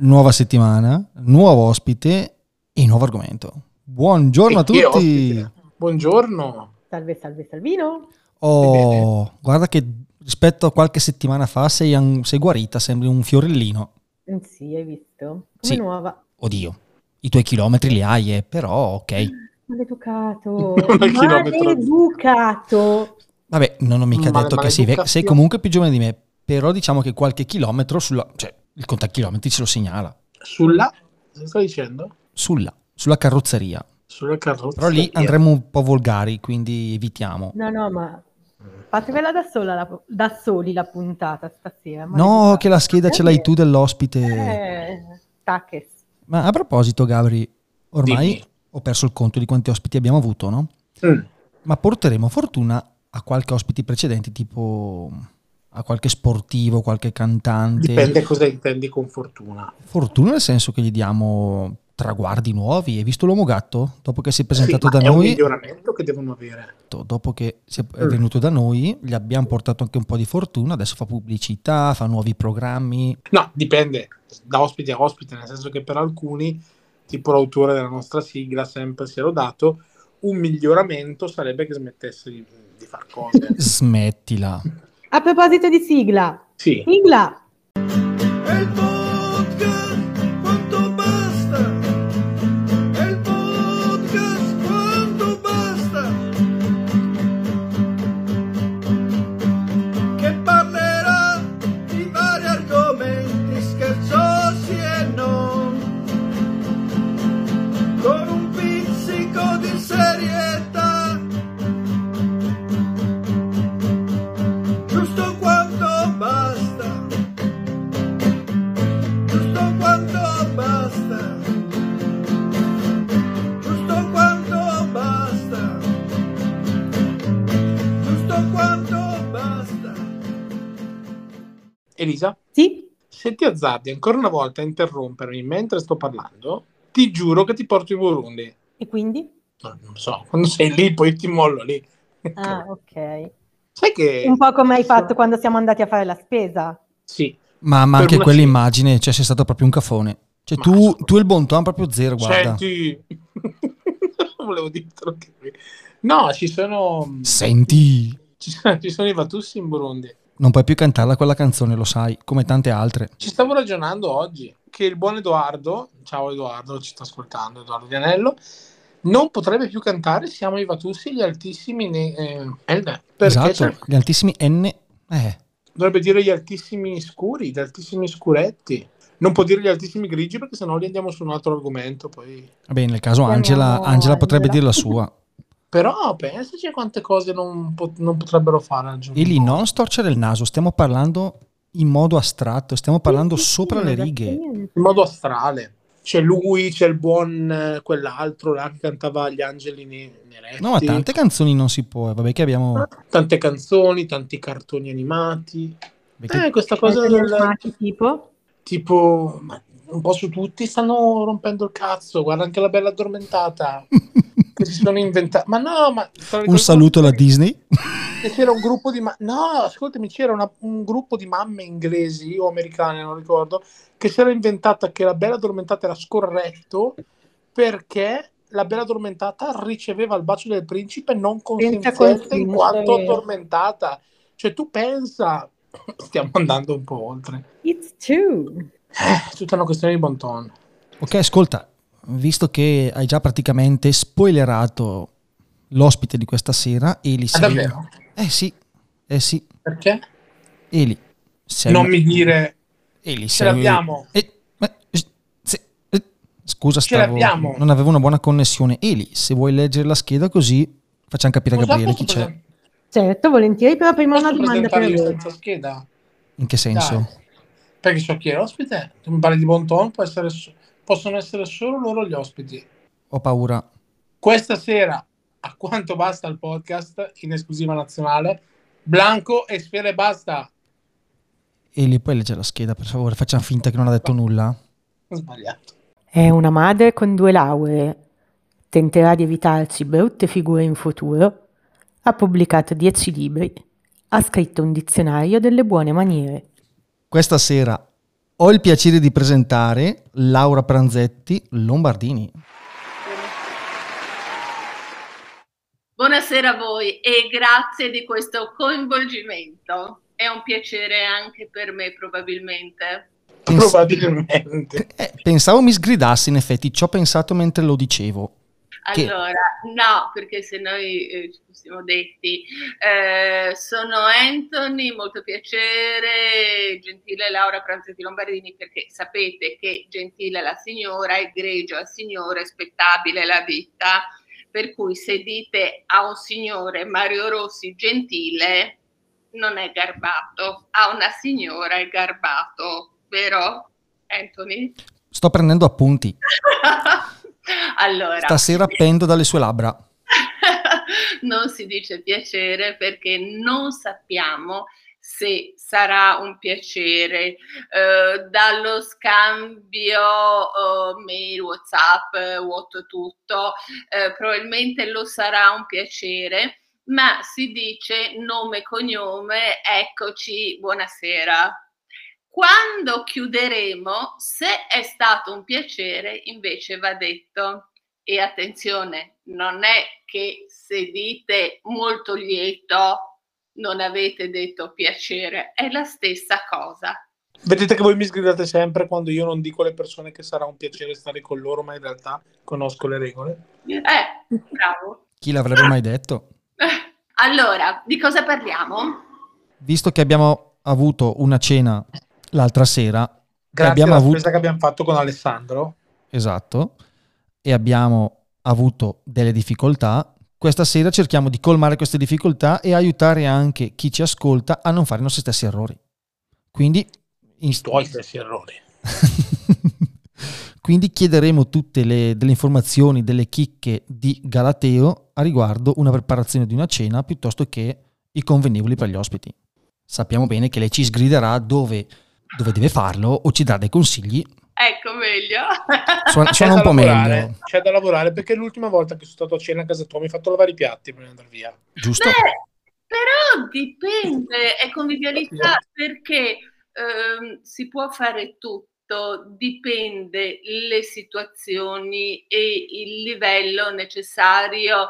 nuova settimana, nuovo ospite e nuovo argomento. Buongiorno a tutti. Buongiorno. Salve, salve, Salvino. Oh, guarda che rispetto a qualche settimana fa sei, sei guarita, sembri un fiorellino. Mm, Sì, hai visto? Come Sì. nuova. Oddio, i tuoi chilometri li hai, eh, però ok. Maleducato. È chilometro. Maleducato. Vabbè, non ho mica Ma- detto che sei, sei comunque più giovane di me, però diciamo che qualche chilometro sulla... cioè il contachilometri ce lo segnala. Sulla... Cosa sto dicendo? Sulla, sulla carrozzeria. Sulla carrozza. Però lì andremo un po' volgari, quindi evitiamo. No, no, ma fatevela da, sola la- da soli la puntata stasera. No, che la scheda ce l'hai tu dell'ospite. Eh, taches. Ma a proposito, Gabri, ormai Dimmi. ho perso il conto di quanti ospiti abbiamo avuto, no? Mm. Ma porteremo fortuna a qualche ospiti precedenti, tipo a qualche sportivo, qualche cantante. Dipende cosa intendi con fortuna. Fortuna nel senso che gli diamo traguardi nuovi. Hai visto l'uomo gatto? Dopo che si è presentato Sì, da è un noi, miglioramento che devono avere. dopo che è è Mm. venuto da noi, gli abbiamo portato anche un po' di fortuna. Adesso fa pubblicità, fa nuovi programmi. No, dipende da ospite a ospite, nel senso che per alcuni, tipo l'autore della nostra sigla, sempre si è lodato, un miglioramento sarebbe che smettesse di, di far cose. Smettila. A proposito di sigla. Sì, Sigla. Se ti azzardi ancora una volta a interrompermi mentre sto parlando, ti giuro che ti porto in Burundi. E quindi? No, non so, quando sei lì poi ti mollo lì. Ah, ok. Sai che... Un po' come hai fatto quando siamo andati a fare la spesa. Sì, Ma, ma anche quell'immagine, cioè sei stato proprio un cafone. Cioè tu, tu e il bon ton proprio zero, guarda. Senti, volevo dirtelo qui. No, ci sono, Senti, ci sono, ci sono i Vatussi in Burundi. Non puoi più cantarla quella canzone, lo sai, come tante altre. Ci stavo ragionando oggi che il buon Edoardo, ciao Edoardo, ci sta ascoltando, Edoardo Dianello, non potrebbe più cantare Siamo i Vatussi, gli altissimi ne- eh, N, perché esatto, c'è- gli altissimi N. Eh, dovrebbe dire gli altissimi scuri, gli altissimi scuretti. Non può dire gli altissimi grigi perché sennò li andiamo su un altro argomento poi. vabbè, nel caso Angela, Angela potrebbe dire la sua. Però pensaci a quante cose non, pot- non potrebbero fare al giorno. E lì non storcere il naso, stiamo parlando in modo astratto, stiamo parlando Sì, sì, sopra sì, le righe. in modo astrale. C'è lui, c'è il buon eh, quell'altro là che cantava gli angeli ne- neretti. No, ma tante canzoni non si può, vabbè che abbiamo... Tante canzoni, tanti cartoni animati. che- Eh, questa cosa Cartoni del animati tipo? tipo ma un po' su tutti stanno rompendo il cazzo. Guarda anche la bella addormentata che si sono inventati. Ma no, ma un saluto alla Disney. E c'era un gruppo di ma- no, ascoltami, c'era una- un gruppo di mamme inglesi o americane, non ricordo, che si era inventata che la bella addormentata era scorretto perché la bella addormentata riceveva il bacio del principe non Senza consenziente in quanto addormentata. Cioè tu pensa, stiamo andando un po' oltre. It's true. Eh, è tutta una questione di bon ton. Ok, ascolta, visto che hai già praticamente spoilerato l'ospite di questa sera, Eli Ah, sei... davvero? Eh sì, eh sì, Perché? Eli. Sei non mi dire Eli, ce sei... l'abbiamo. Eh, ma- se- eh, Scusa, Ce stavo... l'abbiamo. non avevo una buona connessione. Eli, se vuoi leggere la scheda così facciamo capire a Gabriele chi c'è. Certo, volentieri, però prima Posso una domanda per voi. scheda? In che senso? Dai. Perché so chi è ospite. Se mi parli di bon ton, può essere so- possono essere solo loro gli ospiti. Ho paura. Questa sera, a quanto basta il podcast in esclusiva nazionale, Blanco e Sfere basta. Eli, puoi leggere la scheda, per favore? Facciamo finta che non ha detto nulla. Ho sbagliato. È una madre con due lauree. Tenterà di evitarci brutte figure in futuro. Ha pubblicato 10 libri. Ha scritto un dizionario delle buone maniere. Questa sera Ho il piacere di presentare Laura Pranzetti Lombardini. Buonasera a voi e grazie di questo coinvolgimento. È un piacere anche per me probabilmente. Pens- Probabilmente. Eh, pensavo mi sgridassi, in effetti, ci ho pensato mentre lo dicevo. Allora, no, perché se noi eh, ci fossimo detti, eh, sono Anthony, molto piacere, gentile Laura Pranzetti Lombardini, perché sapete che gentile la signora, egregio al signore, spettabile la vita, per cui se dite a un signore Mario Rossi gentile, non è garbato, a una signora è garbato, vero Anthony? Sto prendendo appunti. allora, Stasera pendo dalle sue labbra. non si dice piacere perché non sappiamo se sarà un piacere Eh, dallo scambio eh, mail, whatsapp, what tutto, eh, probabilmente lo sarà un piacere, ma si dice nome, cognome, eccoci, buonasera. Quando chiuderemo, se è stato un piacere, invece va detto. E attenzione, non è che se dite molto lieto non avete detto piacere, è la stessa cosa. Vedete che voi mi sgridate sempre quando io non dico alle persone che sarà un piacere stare con loro, ma in realtà conosco le regole. Eh, bravo. Chi l'avrebbe mai detto? Allora, di cosa parliamo? Visto che abbiamo avuto una cena l'altra sera, Grazie abbiamo alla avuto... che abbiamo fatto con Alessandro. Esatto, e abbiamo avuto delle difficoltà, questa sera cerchiamo di colmare queste difficoltà e aiutare anche chi ci ascolta a non fare i nostri stessi errori. Quindi, in- I tuoi stessi errori. Quindi chiederemo tutte le, delle informazioni, delle chicche di Galateo a riguardo una preparazione di una cena piuttosto che i convenevoli per gli ospiti. Sappiamo bene che lei ci sgriderà dove, dove deve farlo o ci darà dei consigli. Ecco meglio. Suona, C'è suona da un po' lavorare, meglio, C'è da lavorare perché l'ultima volta che sono stato a cena a casa tua mi hai fatto lavare i piatti prima di andare via. giusto? Beh, però dipende, è convivialità perché ehm, si può fare tutto, dipende le situazioni e il livello necessario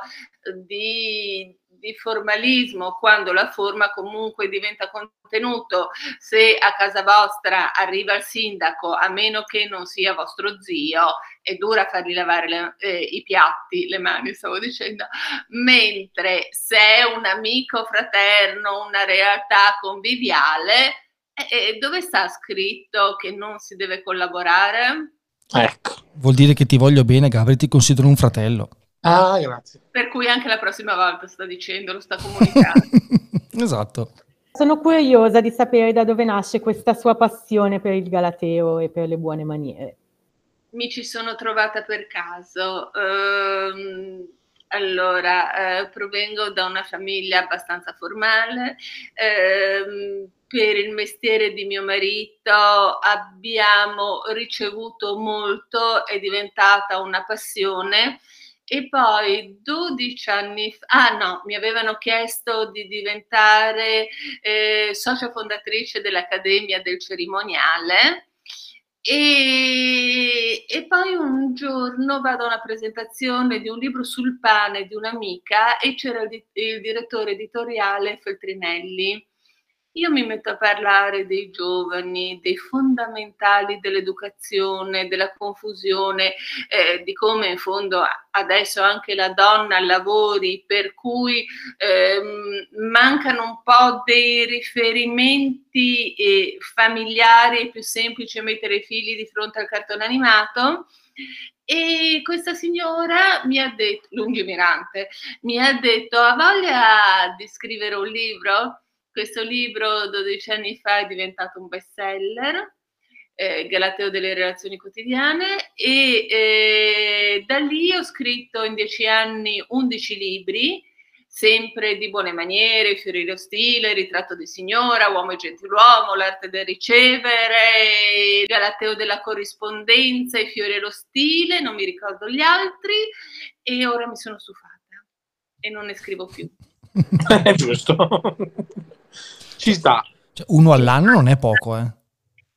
di, di formalismo, quando la forma comunque diventa contenuto. Se a casa vostra arriva il sindaco, a meno che non sia vostro zio, è dura fargli lavare le- eh, i piatti, le mani, stavo dicendo, mentre se è un amico fraterno, una realtà conviviale, eh, eh, dove sta scritto che non si deve collaborare? Ecco. Vuol dire che ti voglio bene, Gabriele, ti considero un fratello. Ah, grazie. Per cui anche la prossima volta sta dicendo, lo sta comunicando. esatto. Sono curiosa di sapere da dove nasce questa sua passione per il Galateo e per le buone maniere. Mi ci sono trovata per caso. Ehm, allora, eh, provengo da una famiglia abbastanza formale. Ehm, per il mestiere di mio marito abbiamo ricevuto molto, è diventata una passione. E poi 12 anni fa, ah no, mi avevano chiesto di diventare eh, socia fondatrice dell'Accademia del Cerimoniale. E, e poi un giorno vado a una presentazione di un libro sul pane di un'amica e c'era il, il direttore editoriale Feltrinelli. Io mi metto a parlare dei giovani, dei fondamentali dell'educazione, della confusione, eh, di come in fondo adesso anche la donna lavori, per cui ehm, mancano un po' dei riferimenti eh, familiari, è più semplice mettere i figli di fronte al cartone animato. E questa signora mi ha detto, lungimirante, mi ha detto: Ha voglia di scrivere un libro? Questo libro 12 anni fa è diventato un bestseller, eh, Galateo delle relazioni quotidiane, e eh, da lì ho scritto in 10 anni 11 libri, sempre di buone maniere, Fiori lo stile, Ritratto di signora, Uomo e gentiluomo, L'arte del ricevere, Galateo della corrispondenza, I fiori e lo stile, non mi ricordo gli altri, e ora mi sono stufata e non ne scrivo più. È giusto. Ci sta. Cioè, uno all'anno non è poco, eh.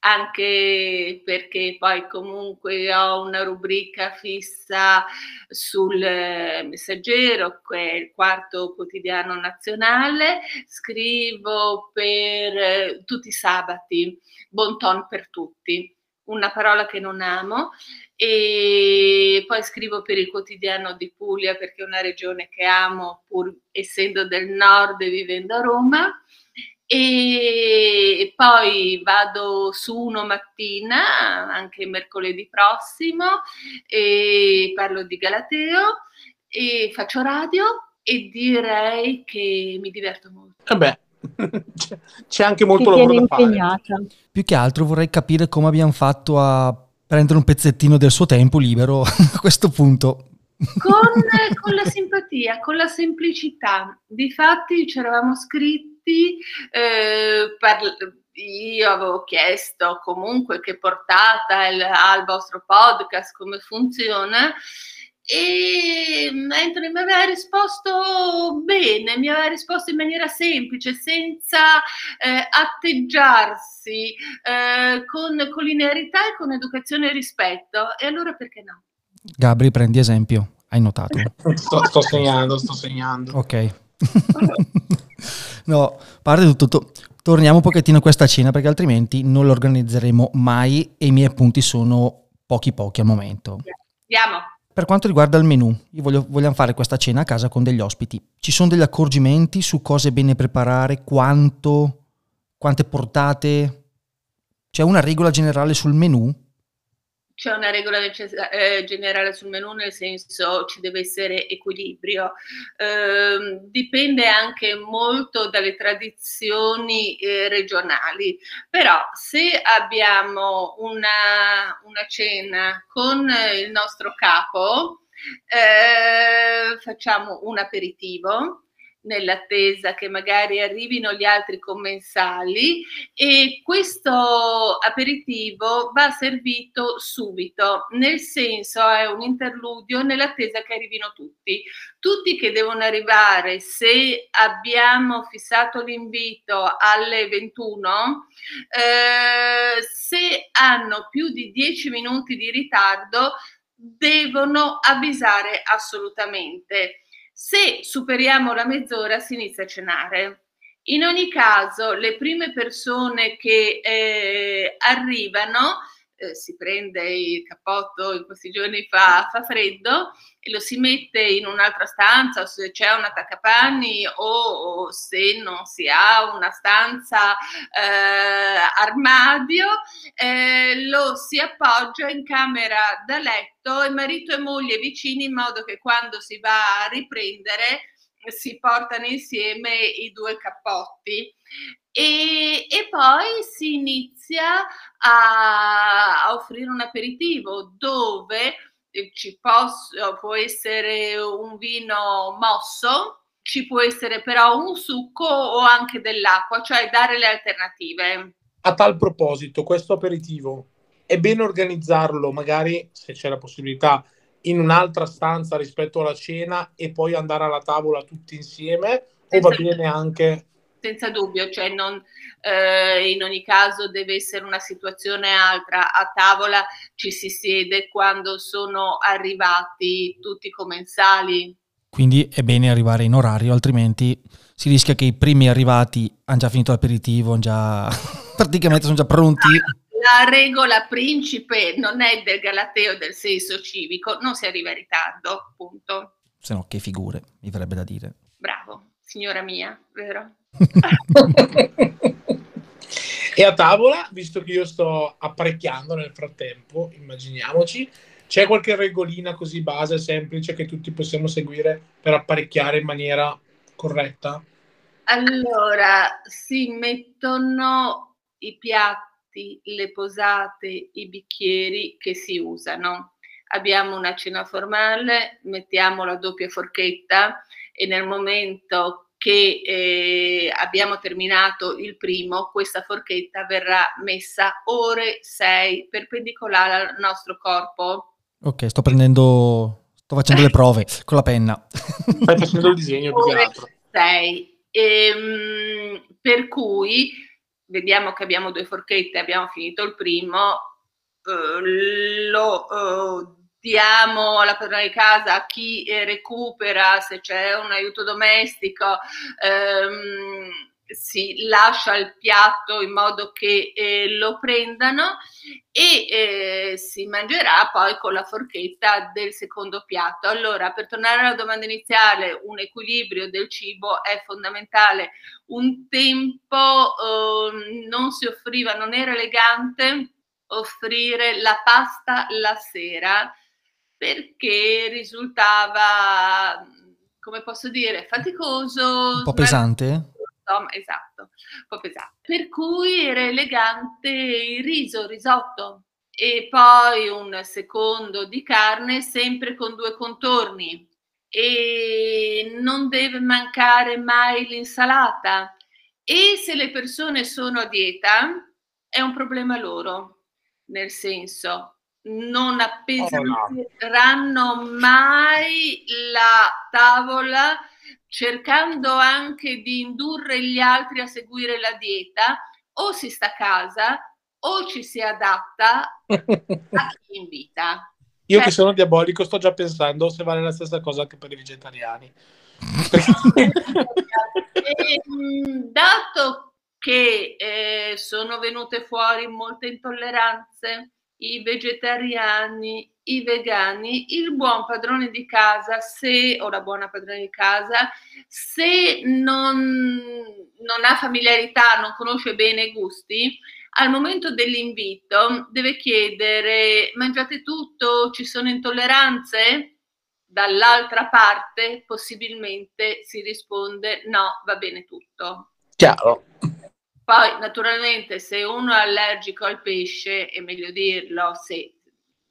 anche perché poi comunque ho una rubrica fissa sul eh, Messaggero, che è il quarto quotidiano nazionale, scrivo per eh, tutti i sabati, bon ton per tutti, una parola che non amo e poi scrivo per il quotidiano di Puglia perché è una regione che amo pur essendo del nord e vivendo a Roma e poi vado su uno mattina, anche mercoledì prossimo, e parlo di Galateo e faccio radio e direi che mi diverto molto. Vabbè, c'è anche molto lavoro da fare. Più che altro vorrei capire come abbiamo fatto a prendere un pezzettino del suo tempo libero a questo punto. Con, con, la simpatia, con la semplicità. Difatti ci eravamo scritti, eh, parla- io avevo chiesto comunque che portata ha il vostro podcast, come funziona, e mentre mi aveva risposto bene, mi aveva risposto in maniera semplice, senza eh, atteggiarsi, eh, con, con linearità e con educazione e rispetto. E allora perché no? Gabri, prendi esempio, hai notato? sto, sto segnando, sto segnando. Ok. no, parte tutto, to- torniamo un pochettino a questa cena perché altrimenti non la organizzeremo mai e i miei punti sono pochi pochi al momento. Andiamo. Per quanto riguarda il menù, io voglio, vogliamo fare questa cena a casa con degli ospiti. Ci sono degli accorgimenti su cosa è bene preparare, quanto, quante portate? C'è una regola generale sul menù? C'è una regola eh, generale sul menù, nel senso ci deve essere equilibrio. Eh, dipende anche molto dalle tradizioni eh, regionali, però se abbiamo una, una cena con il nostro capo, eh, facciamo un aperitivo nell'attesa che magari arrivino gli altri commensali e questo aperitivo va servito subito, nel senso è un interludio nell'attesa che arrivino tutti. Tutti che devono arrivare, se abbiamo fissato l'invito alle 21, eh, se hanno più di 10 minuti di ritardo, devono avvisare assolutamente se superiamo la mezz'ora si inizia a cenare. In ogni caso, le prime persone che eh, arrivano eh, si prende il cappotto, in questi giorni fa, fa, freddo, e lo si mette in un'altra stanza, se c'è un attaccapanni o, o se non si ha una stanza eh, armadio, eh, lo si appoggia in camera da letto e marito e moglie vicini in modo che quando si va a riprendere si portano insieme i due cappotti e, e, poi si inizia a, a, offrire un aperitivo dove eh, ci posso, può essere un vino mosso, ci può essere però un succo o anche dell'acqua, cioè dare le alternative. A tal proposito, questo aperitivo è bene organizzarlo, magari se c'è la possibilità, in un'altra stanza rispetto alla cena e poi andare alla tavola tutti insieme o va bene anche senza dubbio, cioè non, eh, in ogni caso deve essere una situazione altra. A tavola ci si siede quando sono arrivati tutti i commensali. Quindi è bene arrivare in orario, altrimenti si rischia che i primi arrivati hanno già finito l'aperitivo, già praticamente sono già pronti. La regola principe non è del galateo del senso civico, non si arriva in ritardo, punto. Se no, che figure, mi verrebbe da dire. Bravo, signora mia, vero? e a tavola, visto che io sto apparecchiando nel frattempo, immaginiamoci, c'è qualche regolina così base, semplice, che tutti possiamo seguire per apparecchiare in maniera corretta? Allora, si mettono i piatti, le posate, i bicchieri che si usano. Abbiamo una cena formale, mettiamo la doppia forchetta e nel momento che eh, abbiamo terminato il primo, questa forchetta verrà messa ore 6 perpendicolare al nostro corpo. Ok, sto prendendo, sto facendo le prove con la penna. Stai facendo il disegno più che altro. 6. Ehm, per cui vediamo che abbiamo due forchette, abbiamo finito il primo, eh, lo eh, diamo alla padrona di casa a chi eh, recupera, se c'è un aiuto domestico, ehm, si lascia il piatto in modo che eh, lo prendano e eh, si mangerà poi con la forchetta del secondo piatto. Allora, per tornare alla domanda iniziale, un equilibrio del cibo è fondamentale. Un tempo eh, non si offriva, non era elegante offrire la pasta la sera perché risultava, come posso dire, faticoso. Un po' pesante? Esatto, un po' pesante. Per cui era elegante il riso, il risotto. E poi un secondo di carne sempre con due contorni. E non deve mancare mai l'insalata. E se le persone sono a dieta è un problema loro, nel senso non appesantiranno oh, mai la tavola cercando anche di indurre gli altri a seguire la dieta, o si sta a casa o ci si adatta a chi invita. Io cioè, che sono diabolico sto già pensando se vale la stessa cosa anche per i vegetariani. e, ehm, dato che eh, sono venute fuori molte intolleranze, i vegetariani, i vegani, il buon padrone di casa, se, o la buona padrona di casa, se non, non ha familiarità, non conosce bene i gusti, al momento dell'invito deve chiedere mangiate tutto, ci sono intolleranze? Dall'altra parte possibilmente si risponde no, va bene tutto. Chiaro. Poi, naturalmente, se uno è allergico al pesce, è meglio dirlo, se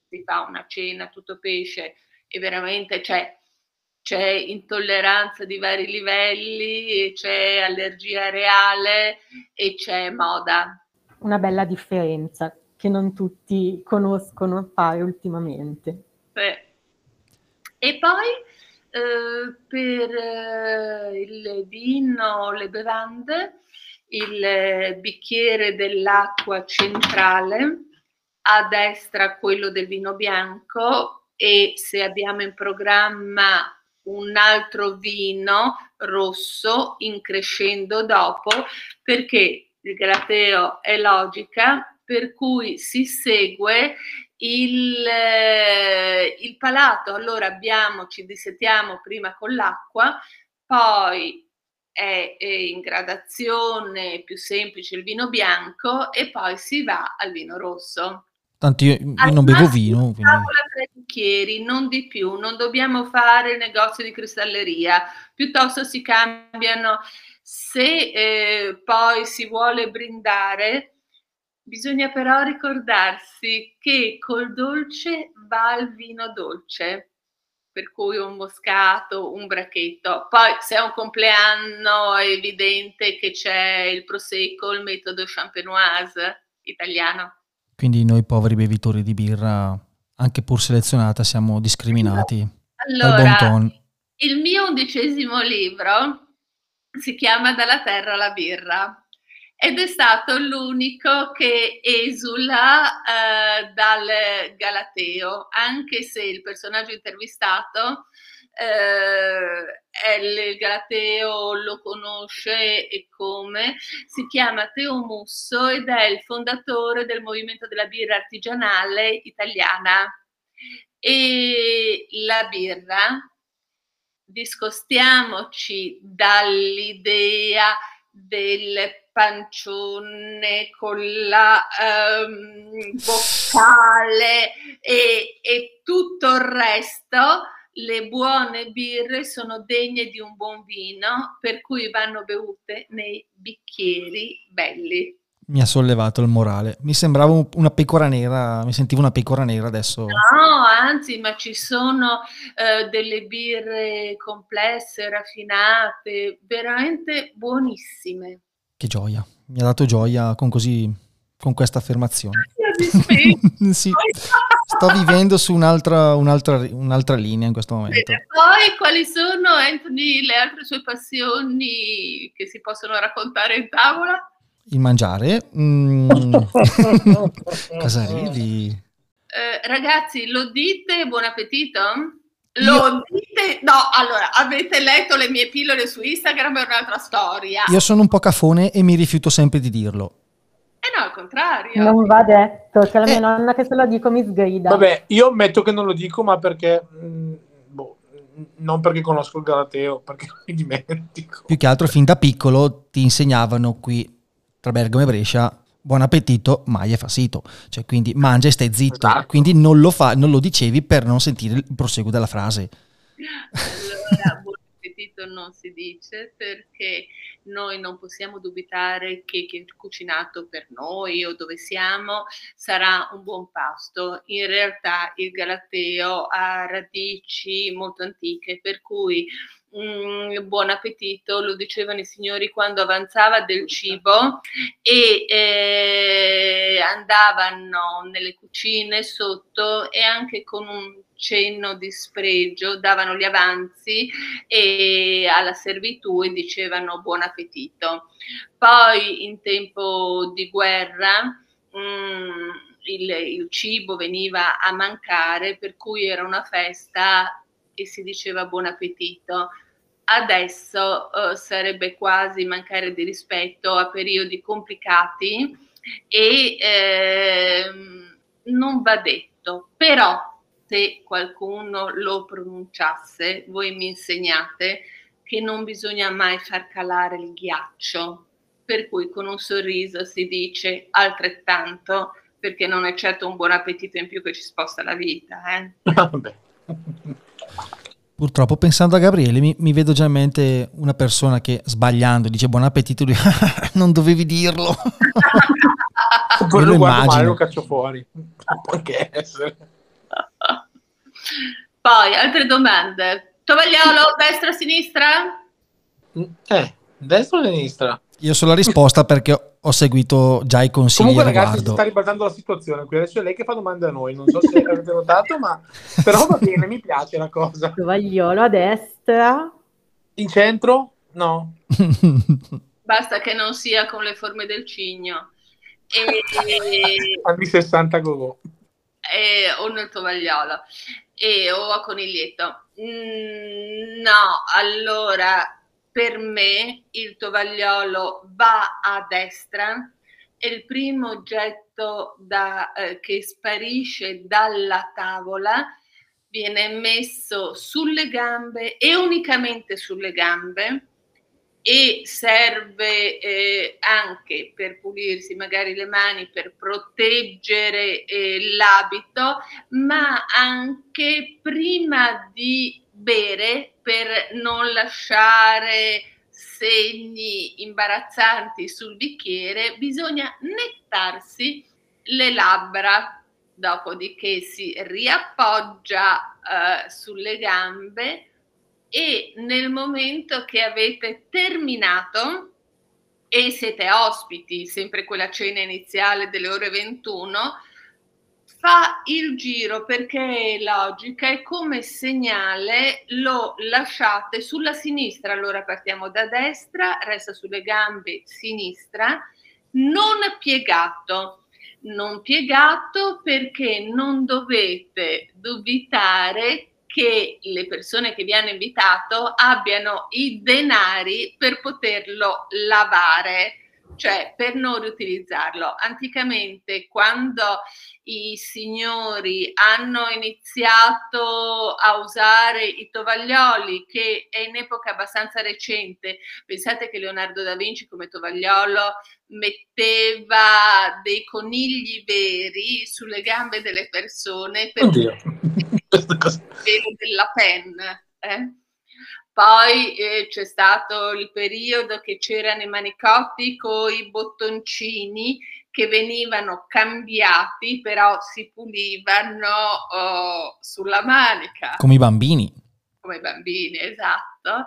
si fa una cena tutto pesce e veramente c'è, c'è intolleranza di vari livelli, c'è allergia reale e c'è moda. Una bella differenza che non tutti conoscono fare ultimamente. Sì. E poi eh, per eh, il vino, le bevande, il bicchiere dell'acqua centrale, a destra quello del vino bianco e se abbiamo in programma un altro vino rosso in crescendo dopo perché il galateo è logica per cui si segue il, il palato. Allora abbiamo ci dissettiamo prima con l'acqua poi è, in gradazione più semplice il vino bianco e poi si va al vino rosso. Tanto io, io non bevo vino. Quindi... tre bicchieri, non di più, non dobbiamo fare il negozio di cristalleria, piuttosto si cambiano. Se eh, poi si vuole brindare, bisogna però ricordarsi che col dolce va il vino dolce per cui un moscato, un bracchetto. Poi se è un compleanno è evidente che c'è il prosecco, il metodo champenoise italiano. Quindi noi poveri bevitori di birra, anche pur selezionata, siamo discriminati. Allora, il mio undicesimo libro si chiama Dalla terra alla birra ed è stato l'unico che esula eh, dal Galateo, anche se il personaggio intervistato eh, il Galateo lo conosce e come, si chiama Teo Musso ed è il fondatore del movimento della birra artigianale italiana. E la birra, discostiamoci dall'idea del pancione con la um, boccale e, e tutto il resto, le buone birre sono degne di un buon vino, per cui vanno bevute nei bicchieri belli. Mi ha sollevato il morale. Mi sembrava una pecora nera, mi sentivo una pecora nera adesso. No, anzi, ma ci sono uh, delle birre complesse, raffinate, veramente buonissime. Che gioia, mi ha dato gioia con, così, con questa affermazione. sì, sto vivendo su un'altra, un'altra, un'altra, linea in questo momento. E poi quali sono, Anthony, le altre sue passioni che si possono raccontare in tavola? Il mangiare. Mm. Cosa ridi? Eh, ragazzi, lo dite buon appetito? Lo dite? No, allora, avete letto le mie pillole su Instagram, è un'altra storia. Io sono un po' cafone e mi rifiuto sempre di dirlo. Eh no, al contrario. Non va detto, c'è la mia Eh. nonna che se lo dico mi sgrida. Vabbè, io ammetto che non lo dico, ma perché... mh, boh, mh, non perché conosco il Galateo, perché mi dimentico. Più che altro fin da piccolo ti insegnavano qui tra Bergamo e Brescia buon appetito, mai è fa sito. Cioè, quindi mangia e stai zitto. Esatto. Quindi non lo, fa, non lo dicevi per non sentire il proseguo della frase. Allora, buon appetito non si dice perché noi non possiamo dubitare che chi ha cucinato per noi o dove siamo sarà un buon pasto. In realtà il Galateo ha radici molto antiche, per cui mm, buon appetito lo dicevano i signori quando avanzava del cibo e eh, andavano nelle cucine sotto e anche con un cenno di spregio davano gli avanzi e alla servitù e dicevano buon appetito. Poi in tempo di guerra mm, il, il cibo veniva a mancare, per cui era una festa e si diceva buon appetito. Adesso eh, sarebbe quasi mancare di rispetto a periodi complicati e ehm, non va detto, però se qualcuno lo pronunciasse, voi mi insegnate che non bisogna mai far calare il ghiaccio, per cui con un sorriso si dice altrettanto, perché non è certo un buon appetito in più che ci sposta la vita. Eh? Purtroppo pensando a Gabriele mi, mi vedo già in mente una persona che sbagliando dice buon appetito, lui, non dovevi dirlo. Poi lo guardo male immagino. lo caccio fuori. Perché essere? Poi, altre domande. Tovagliolo, destra, sinistra? Eh, destra o sinistra? Io so la risposta perché ho- seguito già i consigli Comunque ragazzi si sta ribaltando la situazione qui, adesso è lei che fa domande a noi, non so se avete notato, ma però va bene, mi piace la cosa. Tovagliolo a destra. In centro? No. Basta che non sia con le forme del cigno. E, Anni 60 go e- o nel tovagliolo e, o a coniglietto. Mm, no, allora per me il tovagliolo va a destra e il primo oggetto da- eh, che sparisce dalla tavola viene messo sulle gambe e unicamente sulle gambe e serve eh, anche per pulirsi magari le mani, per proteggere eh, l'abito, ma anche prima di bere per non lasciare segni imbarazzanti sul bicchiere, bisogna nettarsi le labbra, dopodiché si riappoggia eh, sulle gambe e nel momento che avete terminato e siete ospiti, sempre quella cena iniziale delle ore 21, fa il giro perché è logica e come segnale lo lasciate sulla sinistra, allora partiamo da destra, resta sulle gambe sinistra, non piegato, non piegato perché non dovete dubitare che le persone che vi hanno invitato abbiano i denari per poterlo lavare, cioè per non riutilizzarlo. Anticamente, quando i signori hanno iniziato a usare i tovaglioli, che è in epoca abbastanza recente, pensate che Leonardo da Vinci come tovagliolo metteva dei conigli veri sulle gambe delle persone per il pelo della penna. eh. Poi eh, c'è stato il periodo che c'erano i manicotti con i bottoncini che venivano cambiati, però si pulivano oh, sulla manica Come i bambini. come i bambini, esatto.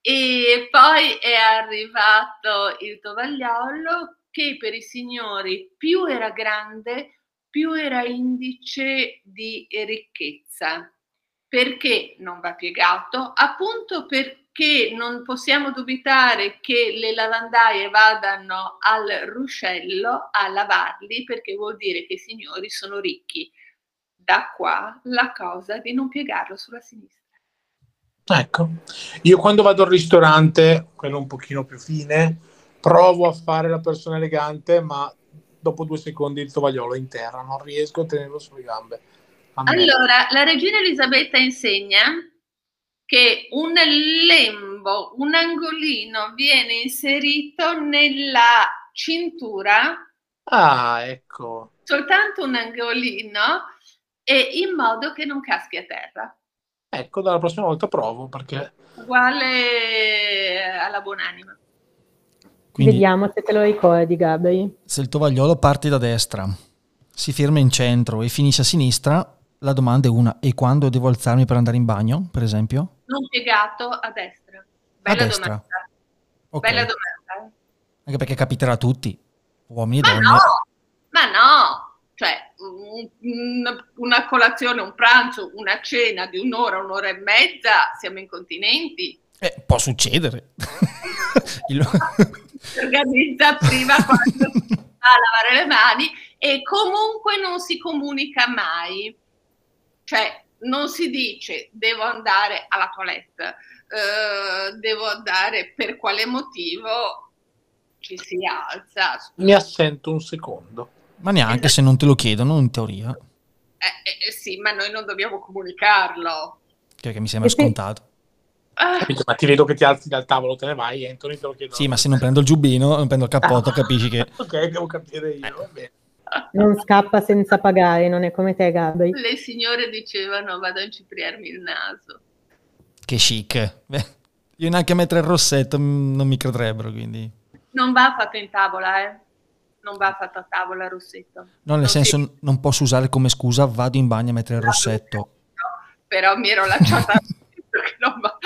E poi è arrivato il tovagliolo che per i signori più era grande, più era indice di ricchezza. Perché non va piegato? Appunto per che non possiamo dubitare che le lavandaie vadano al ruscello a lavarli perché vuol dire che i signori sono ricchi. Da qua la cosa di non piegarlo sulla sinistra. Ecco, io quando vado al ristorante, quello un pochino più fine, provo a fare la persona elegante, ma dopo due secondi il tovagliolo è in terra, non riesco a tenerlo sulle gambe. Allora, la regina Elisabetta insegna che un lembo, un angolino viene inserito nella cintura, Ah, ecco. soltanto un angolino, e in modo che non caschi a terra. Ecco, dalla prossima volta provo perché Uguale alla buonanima. Quindi Vediamo se te lo ricordi, Gabri. se il tovagliolo parte da destra, si ferma in centro e finisce a sinistra, la domanda è una, e quando devo alzarmi per andare in bagno, per esempio? Non piegato a destra. Bella destra. domanda. Ok. Bella domanda. eh. Anche perché capiterà a tutti, uomini e Ma donne. no, ma no, cioè un- un- una colazione, un pranzo, una cena di un'ora, un'ora e mezza, siamo incontinenti. Eh, può succedere. Il- Si organizza prima quando si va a lavare le mani e comunque non si comunica mai. Cioè non si dice devo andare alla toilette, eh, devo andare per quale motivo ci si alza. mi assento un secondo. Ma neanche se non te lo chiedono, in teoria, Eh, eh, sì, ma noi non dobbiamo comunicarlo. che che mi sembra E se- scontato. Ah, Capito? Ma ti vedo che ti alzi dal tavolo, te ne vai, Anthony, te lo chiedo. Sì, ma se non prendo il giubbino, non prendo il cappotto, capisci che... Ok, devo capire io, va bene. Non scappa senza pagare, non è come te, Gabri. le signore dicevano vado a incipriarmi il naso. Che chic. Beh, io neanche a mettere il rossetto mm, non mi credrebbero, quindi... Non va fatto in tavola, eh. Non va fatto a tavola Rossetto. No, nel Non senso si- non posso usare come scusa vado in bagno a mettere il rossetto. Però mi ero lasciata che non va.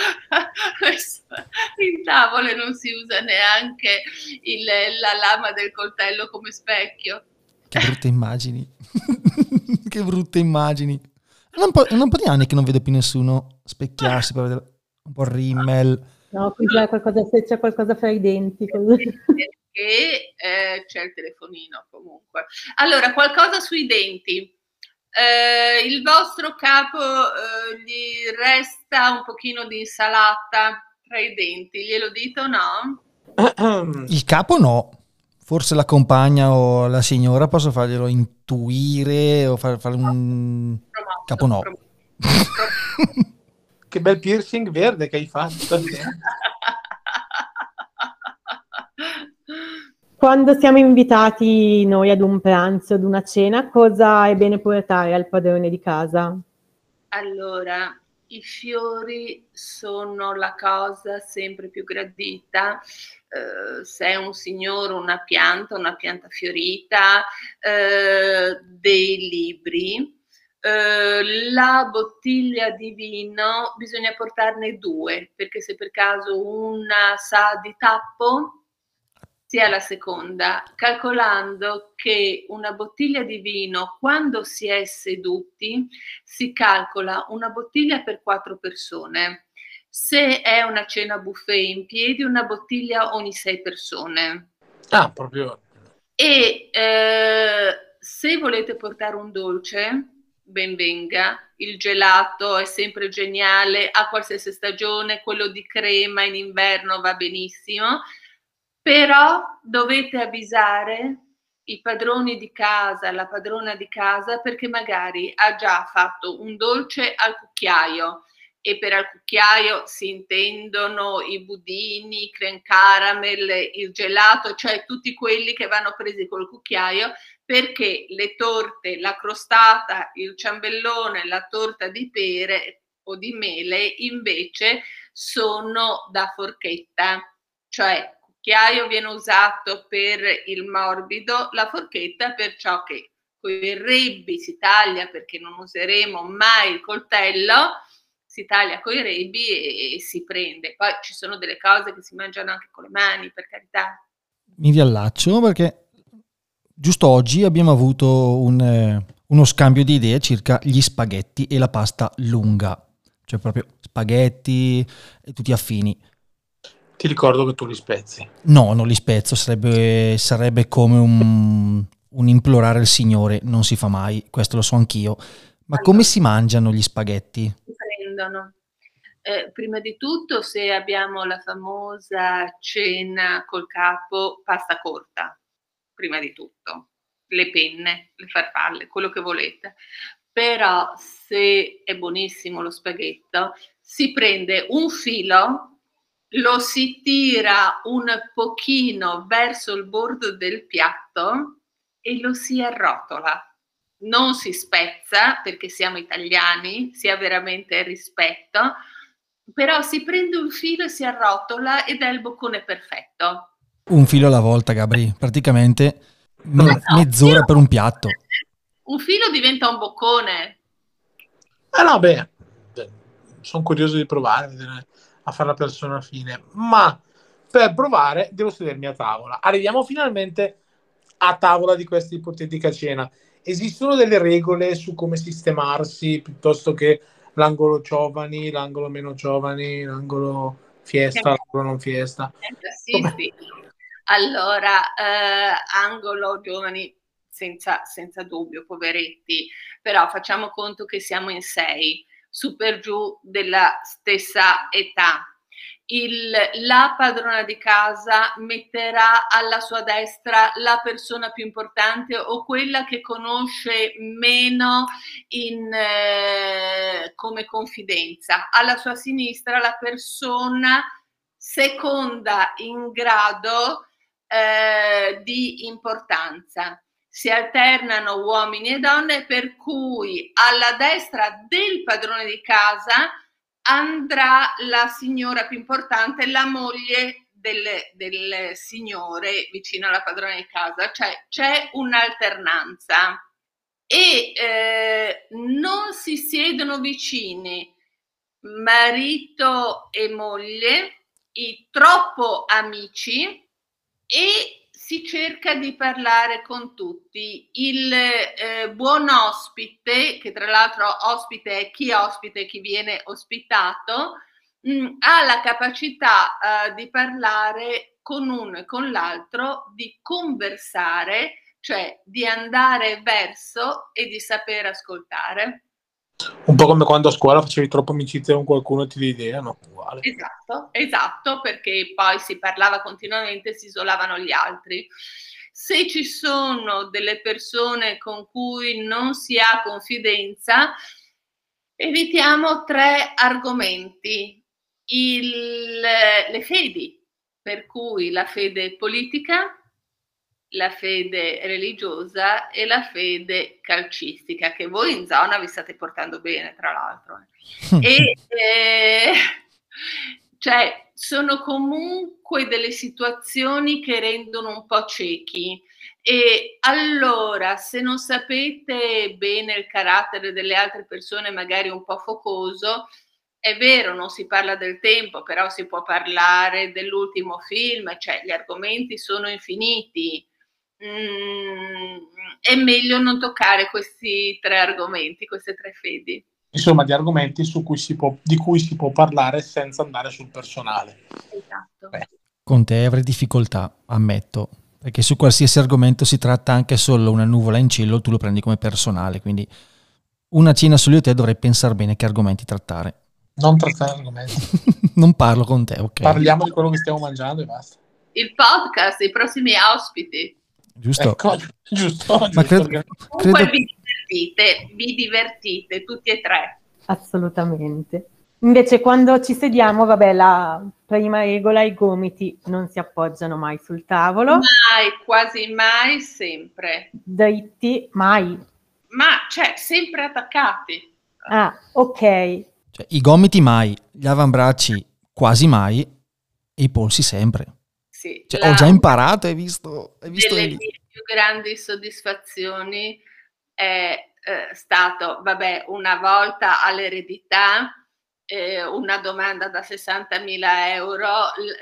In tavole non si usa neanche il- la lama del coltello come specchio. Che brutte immagini. che brutte immagini. È un, po', è un po' di anni che non vedo più nessuno specchiarsi per vedere un po' il rimmel. No, qui c'è qualcosa, se c'è qualcosa fra i denti. Perché eh, c'è il telefonino comunque. Allora, qualcosa sui denti. Eh, il vostro capo eh, gli resta un pochino di insalata tra i denti, glielo dite o no? Il capo no. Forse la compagna o la signora posso farglielo intuire o far- fare un... Promosso, Capo no. promosso. Che bel piercing verde che hai fatto. Quando siamo invitati noi ad un pranzo, ad una cena, cosa è bene portare al padrone di casa? Allora, i fiori sono la cosa sempre più gradita. Eh, se è un signore, una pianta, una pianta fiorita, eh, dei libri. Eh, la bottiglia di vino bisogna portarne due, perché se per caso una sa di tappo, sia la seconda, calcolando che una bottiglia di vino, quando si è seduti, si calcola una bottiglia per quattro persone. Se è una cena buffet in piedi, una bottiglia ogni sei persone. Ah, proprio. E eh, se volete portare un dolce, ben venga. Il gelato è sempre geniale a qualsiasi stagione, quello di crema in inverno va benissimo, però dovete avvisare i padroni di casa, la padrona di casa, perché magari ha già fatto un dolce al cucchiaio e per al cucchiaio si intendono i budini, i creme caramel, il gelato, cioè tutti quelli che vanno presi col cucchiaio perché le torte, la crostata, il ciambellone, la torta di pere o di mele invece sono da forchetta, cioè cucchiaio viene usato per il morbido, la forchetta per ciò che con i rebbi si taglia perché non useremo mai il coltello, si taglia con i rebbi e, e si prende. Poi ci sono delle cose che si mangiano anche con le mani, per carità. Mi riallaccio perché giusto oggi abbiamo avuto un, eh, uno scambio di idee circa gli spaghetti e la pasta lunga, cioè proprio spaghetti e tutti affini. Ti ricordo che tu li spezzi. No, non li spezzo, sarebbe, sarebbe come un, un implorare il Signore, non si fa mai, questo lo so anch'io. Ma come si mangiano gli spaghetti? Si prendono. Eh, prima di tutto, se abbiamo la famosa cena col capo, pasta corta, prima di tutto, le penne, le farfalle, quello che volete. Però se è buonissimo lo spaghetto, si prende un filo, lo si tira un pochino verso il bordo del piatto e lo si arrotola. Non si spezza perché siamo italiani, sia veramente rispetto, però si prende un filo e si arrotola ed è il boccone perfetto. Un filo alla volta, Gabri, praticamente me- No, mezz'ora io- per un piatto. Un filo diventa un boccone. Ah no, beh, sono curioso di provare a fare la persona fine, ma per provare devo sedermi a tavola. Arriviamo finalmente a tavola di questa ipotetica cena. Esistono delle regole su come sistemarsi piuttosto che l'angolo giovani, l'angolo meno giovani, l'angolo fiesta, l'angolo non fiesta? Sì, sì. Allora, eh, angolo giovani senza, senza dubbio, poveretti, però facciamo conto che siamo in sei, su per giù della stessa età. Il, la padrona di casa metterà alla sua destra la persona più importante o quella che conosce meno in, eh, come confidenza, alla sua sinistra la persona seconda in grado eh, di importanza. Si alternano uomini e donne, per cui alla destra del padrone di casa andrà la signora più importante, la moglie del, del signore vicino alla padrona di casa, cioè c'è un'alternanza. E eh, non si siedono vicini marito e moglie, i troppo amici e si cerca di parlare con tutti. Il eh, buon ospite, che tra l'altro ospite è chi ospite e chi viene ospitato, mh, ha la capacità eh, di parlare con uno e con l'altro, di conversare, cioè di andare verso e di saper ascoltare. Un po' come quando a scuola facevi troppo amicizia con qualcuno e ti di idea, no? Uguale. Esatto, esatto, perché poi si parlava continuamente e si isolavano gli altri. Se ci sono delle persone con cui non si ha confidenza, evitiamo tre argomenti. Il, le fedi, per cui la fede politica, la fede religiosa e la fede calcistica, che voi in zona vi state portando bene, tra l'altro. E, eh, cioè, sono comunque delle situazioni che rendono un po' ciechi. E allora, se non sapete bene il carattere delle altre persone, magari un po' focoso, è vero, non si parla del tempo, però si può parlare dell'ultimo film, cioè gli argomenti sono infiniti. Mm, è meglio non toccare questi tre argomenti, queste tre fedi. Insomma, di argomenti su cui si può, di cui si può parlare senza andare sul personale. Esatto. Beh. Con te avrei difficoltà, ammetto, perché su qualsiasi argomento si tratta anche solo una nuvola in cielo, tu lo prendi come personale, quindi una cena solo io e te dovrei pensare bene che argomenti trattare. Non trattare argomenti. non parlo con te, ok? Parliamo di quello che stiamo mangiando e basta. Il podcast, i prossimi ospiti. Giusto? Ecco, giusto, Ma giusto, credo- perché- Comunque Credo- vi divertite, vi divertite tutti e tre. Assolutamente. Invece quando ci sediamo, vabbè, la prima regola, i gomiti non si appoggiano mai sul tavolo, Mai, quasi mai, sempre. dritti mai. Ma cioè, sempre attaccati. Ah, ok. Cioè, I gomiti mai, gli avambracci quasi mai e i polsi sempre. Sì, Cioè, la- ho già imparato, hai visto? Hai visto delle mie più grandi soddisfazioni è eh, stato, vabbè, una volta all'eredità, eh, una domanda da 60.000 euro.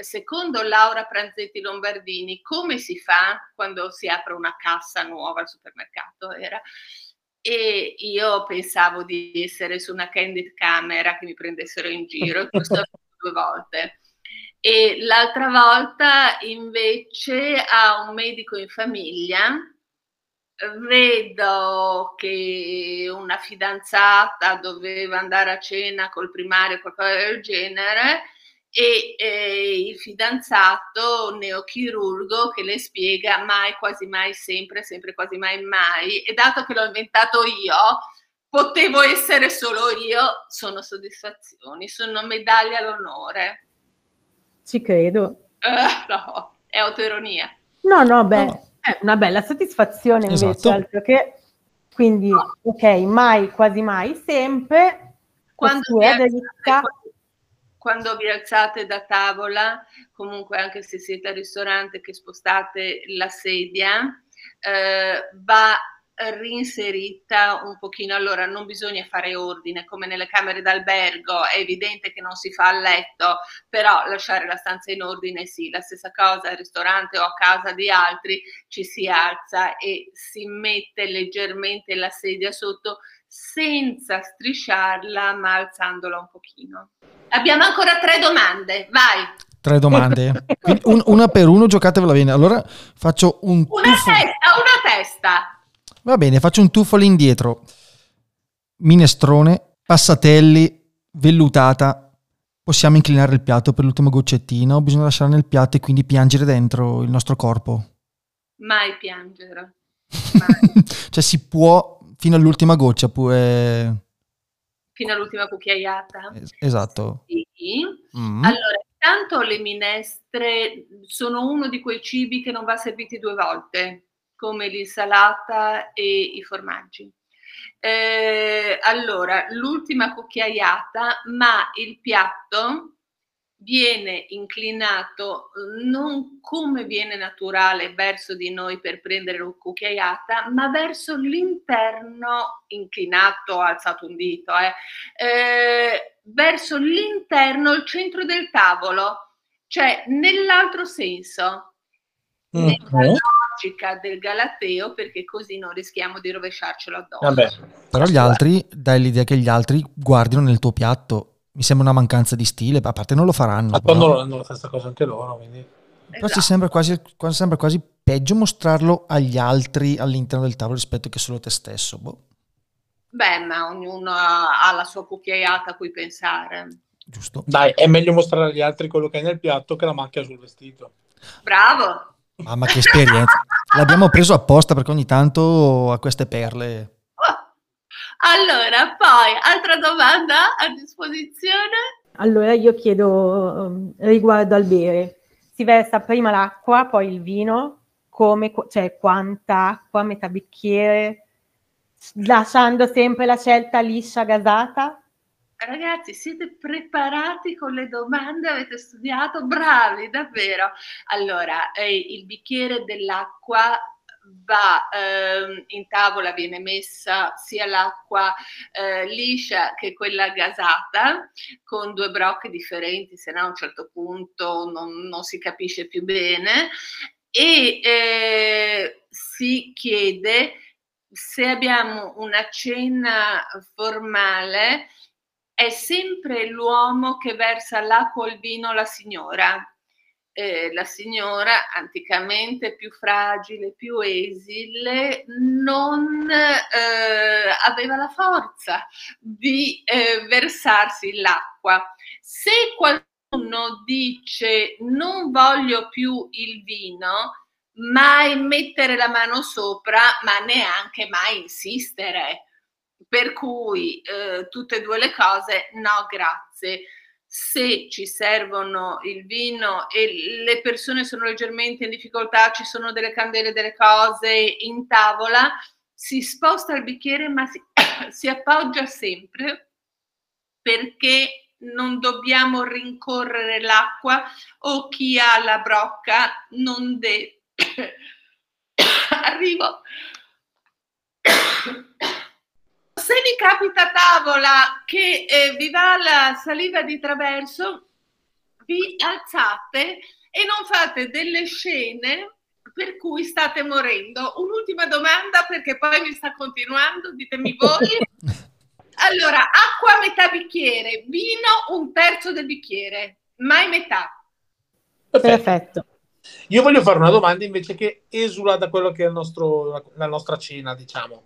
Secondo Laura Pranzetti Lombardini, come si fa quando si apre una cassa nuova al supermercato? Era e io pensavo di essere su una candid camera che mi prendessero in giro, questo due volte. E l'altra volta invece a un medico in famiglia vedo che una fidanzata doveva andare a cena col primario qualcosa del genere e eh, il fidanzato neochirurgo che le spiega mai, quasi mai, sempre, sempre, quasi mai, mai. E dato che l'ho inventato io, potevo essere solo io, sono soddisfazioni, sono medaglie all'onore. Ci credo. Uh, no, è autoironia. No, no, beh, no. è una bella soddisfazione invece, esatto. altro che... Quindi, ok, mai, quasi mai, sempre. Quando è dritta quando vi alzate da tavola, comunque anche se siete al ristorante che spostate la sedia, eh, va rinserita un pochino. Allora, non bisogna fare ordine come nelle camere d'albergo, è evidente che non si fa a letto, però lasciare la stanza in ordine sì, la stessa cosa al ristorante o a casa di altri, ci si alza e si mette leggermente la sedia sotto senza strisciarla, ma alzandola un pochino. Abbiamo ancora tre domande, vai. Tre domande. Un, una per uno, giocatevela bene. Allora faccio un... Una tuffo. testa, una testa. Va bene, faccio un tuffo all'indietro. Minestrone, passatelli, vellutata. Possiamo inclinare il piatto per l'ultima goccettina o bisogna lasciare nel piatto e quindi piangere dentro il nostro corpo? Mai piangere. Mai. cioè si può fino all'ultima goccia pure fino all'ultima cucchiaiata. Esatto. Sì. Mm. Allora, intanto le minestre sono uno di quei cibi che non va serviti due volte, come l'insalata e i formaggi. Eh, allora, l'ultima cucchiaiata, ma il piatto viene inclinato non come viene naturale verso di noi per prendere una cucchiaiata, ma verso l'interno, inclinato, alzato un dito, eh, eh, verso l'interno, il centro del tavolo, cioè nell'altro senso. Mm-hmm. Nella logica del Galateo, perché così non rischiamo di rovesciarcelo addosso. Vabbè. Però gli altri, dai l'idea che gli altri guardino nel tuo piatto mi sembra una mancanza di stile, a parte non lo faranno. Ma quando hanno la stessa cosa anche loro, quindi... Però esatto. sembra quasi, sembra quasi peggio mostrarlo agli altri all'interno del tavolo rispetto che solo te stesso. Boh. Beh, ma ognuno ha, la sua cucchiaiata a cui pensare. Giusto. Dai, è meglio mostrare agli altri quello che hai nel piatto che la macchia sul vestito. Bravo. Mamma che esperienza. L'abbiamo preso apposta perché ogni tanto ha queste perle. Allora, poi, altra domanda a disposizione? Allora, io chiedo um, riguardo al bere. Si versa prima l'acqua, poi il vino, come, cioè quanta acqua, metà bicchiere, lasciando sempre la scelta liscia gasata? Ragazzi, siete preparati con le domande, avete studiato, bravi, davvero. Allora, eh, il bicchiere dell'acqua va eh, in tavola, viene messa sia l'acqua eh, liscia che quella gasata con due brocche differenti, se no a un certo punto non, non si capisce più bene. E eh, si chiede se abbiamo una cena formale è sempre l'uomo che versa l'acqua o il vino alla signora eh, la signora, anticamente più fragile, più esile, non eh, aveva la forza di eh, versarsi l'acqua. Se qualcuno dice non voglio più il vino, mai mettere la mano sopra, ma neanche mai insistere. Per cui eh, tutte e due le cose, no, grazie. Se ci servono il vino e le persone sono leggermente in difficoltà, ci sono delle candele, delle cose in tavola, si sposta il bicchiere ma si, si appoggia sempre perché non dobbiamo rincorrere l'acqua o chi ha la brocca non deve... Arrivo se vi capita a tavola che eh, vi va la saliva di traverso, vi alzate e non fate delle scene per cui state morendo. Un'ultima domanda perché poi mi sta continuando, ditemi voi. Allora, acqua metà bicchiere, vino un terzo del bicchiere, mai metà. Perfetto. Perfetto. Io voglio fare una domanda invece che esula da quello che è il nostro, la, la nostra cena, diciamo.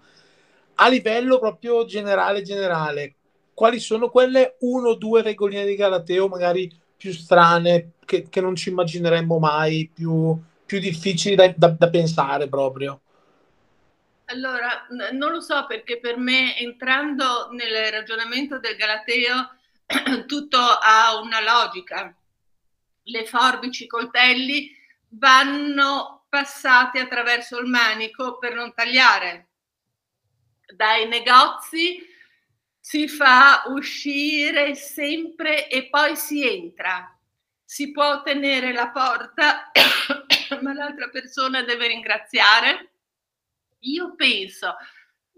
A livello proprio generale, generale, quali sono quelle uno o due regoline di Galateo, magari più strane, che, che non ci immagineremmo mai, più, più difficili da, da- da pensare proprio? Allora, n- non lo so perché per me, entrando nel ragionamento del Galateo, tutto ha una logica. Le forbici, i coltelli vanno passati attraverso il manico per non tagliare. Dai negozi si fa uscire sempre e poi si entra. Si può tenere la porta, ma l'altra persona deve ringraziare. Io penso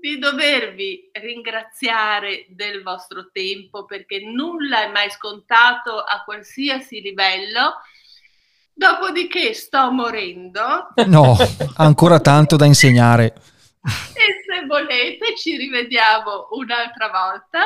di dovervi ringraziare del vostro tempo perché nulla è mai scontato a qualsiasi livello. Dopodiché sto morendo No, ancora tanto da insegnare. e se volete ci rivediamo un'altra volta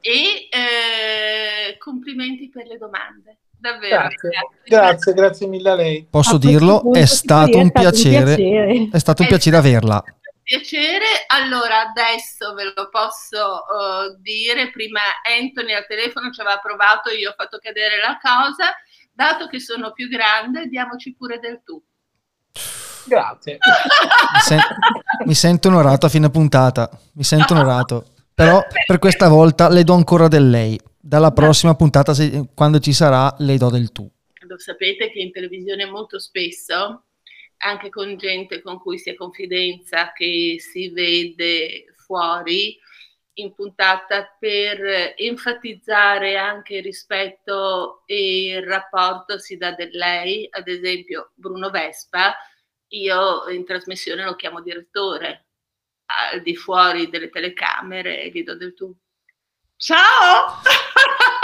e eh, complimenti per le domande. Davvero. Grazie, grazie, grazie mille a lei. Posso A dirlo, punto è sì, stato un è stato un piacere. piacere. È stato un È piacere stato- averla. piacere. Allora, adesso ve lo posso eh, dire. Prima Anthony al telefono ci aveva provato, io ho fatto cadere la cosa. Dato che sono più grande, diamoci pure del tu. Grazie. Mi, sen- mi sento onorato a fine puntata. Mi sento onorato. Però per questa volta le do ancora del lei. Dalla prossima puntata, se- quando ci sarà, le do del tu. Lo sapete che in televisione molto spesso, anche con gente con cui si è confidenza, che si vede fuori in puntata per enfatizzare anche il rispetto e il rapporto si dà del lei, ad esempio Bruno Vespa, io in trasmissione lo chiamo direttore, al di fuori delle telecamere gli do del tu. Ciao!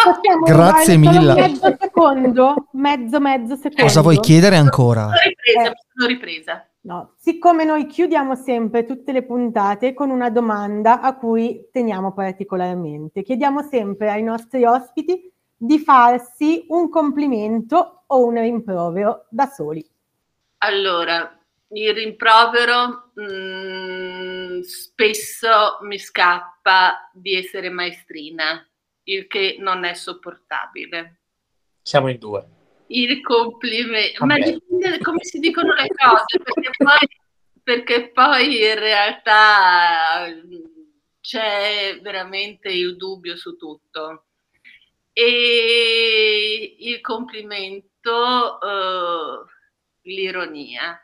Possiamo Grazie mille. Mezzo secondo, mezzo, mezzo secondo. Cosa vuoi chiedere ancora? Sono ripresa, Eh. mi sono ripresa. No, siccome noi chiudiamo sempre tutte le puntate con una domanda a cui teniamo particolarmente. Chiediamo sempre ai nostri ospiti di farsi un complimento o un rimprovero da soli. Allora, il rimprovero mm, spesso mi scappa di essere maestrina, il che non è sopportabile. Siamo in due. Il complimento, ma Vabbè. dipende da come si dicono le cose, perché poi, perché poi in realtà mm, c'è veramente il dubbio su tutto. E il complimento, eh, l'ironia.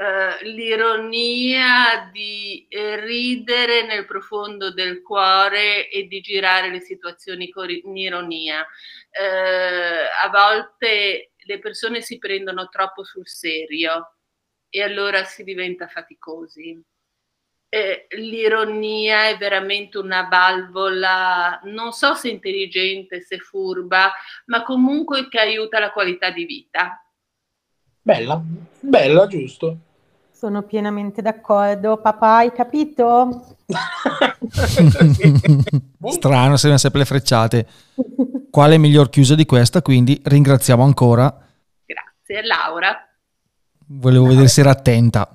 Eh, l'ironia di eh, ridere nel profondo del cuore e di girare le situazioni con ironia. Eh, a volte le persone si prendono troppo sul serio e allora si diventa faticosi. Eh, l'ironia è veramente una valvola, non so se intelligente, se furba, ma comunque che aiuta la qualità di vita. Bella, bella, giusto. Sono pienamente d'accordo. Papà, hai capito? Strano, sembrano sempre le frecciate. Quale miglior chiusa di questa? Quindi ringraziamo ancora. Grazie, Laura. Volevo vedere se era attenta.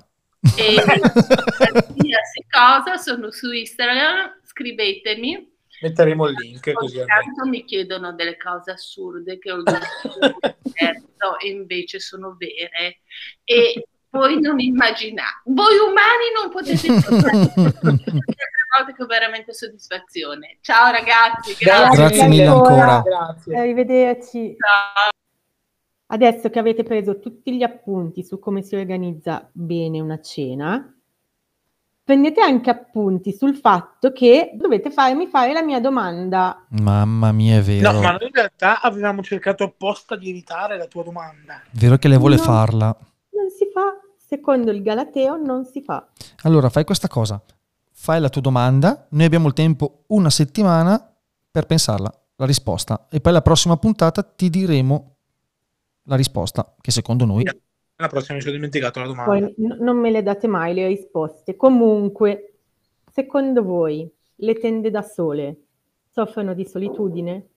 E qualsiasi cosa sono su Instagram, scrivetemi. Metteremo il link così tanto mi chiedono delle cose assurde che ho detto e invece sono vere. E voi non immaginate, voi umani non potete immaginare volte che ho veramente soddisfazione. Ciao ragazzi, grazie. Grazie mille ancora. Grazie. Arrivederci. Adesso che avete preso tutti gli appunti su come si organizza bene una cena, prendete anche appunti sul fatto che dovete farmi fare la mia domanda. Mamma mia, è vero. No, ma noi in realtà avevamo cercato apposta di evitare la tua domanda. Vero che lei vuole No. farla. Non si fa, secondo il Galateo non si fa. Allora, fai questa cosa. Fai la tua domanda, noi abbiamo il tempo una settimana per pensarla, la risposta. E poi la prossima puntata ti diremo la risposta, che secondo noi La prossima mi sono dimenticato la domanda. Poi n- non me le date mai le risposte. Comunque, secondo voi le tende da sole soffrono di solitudine?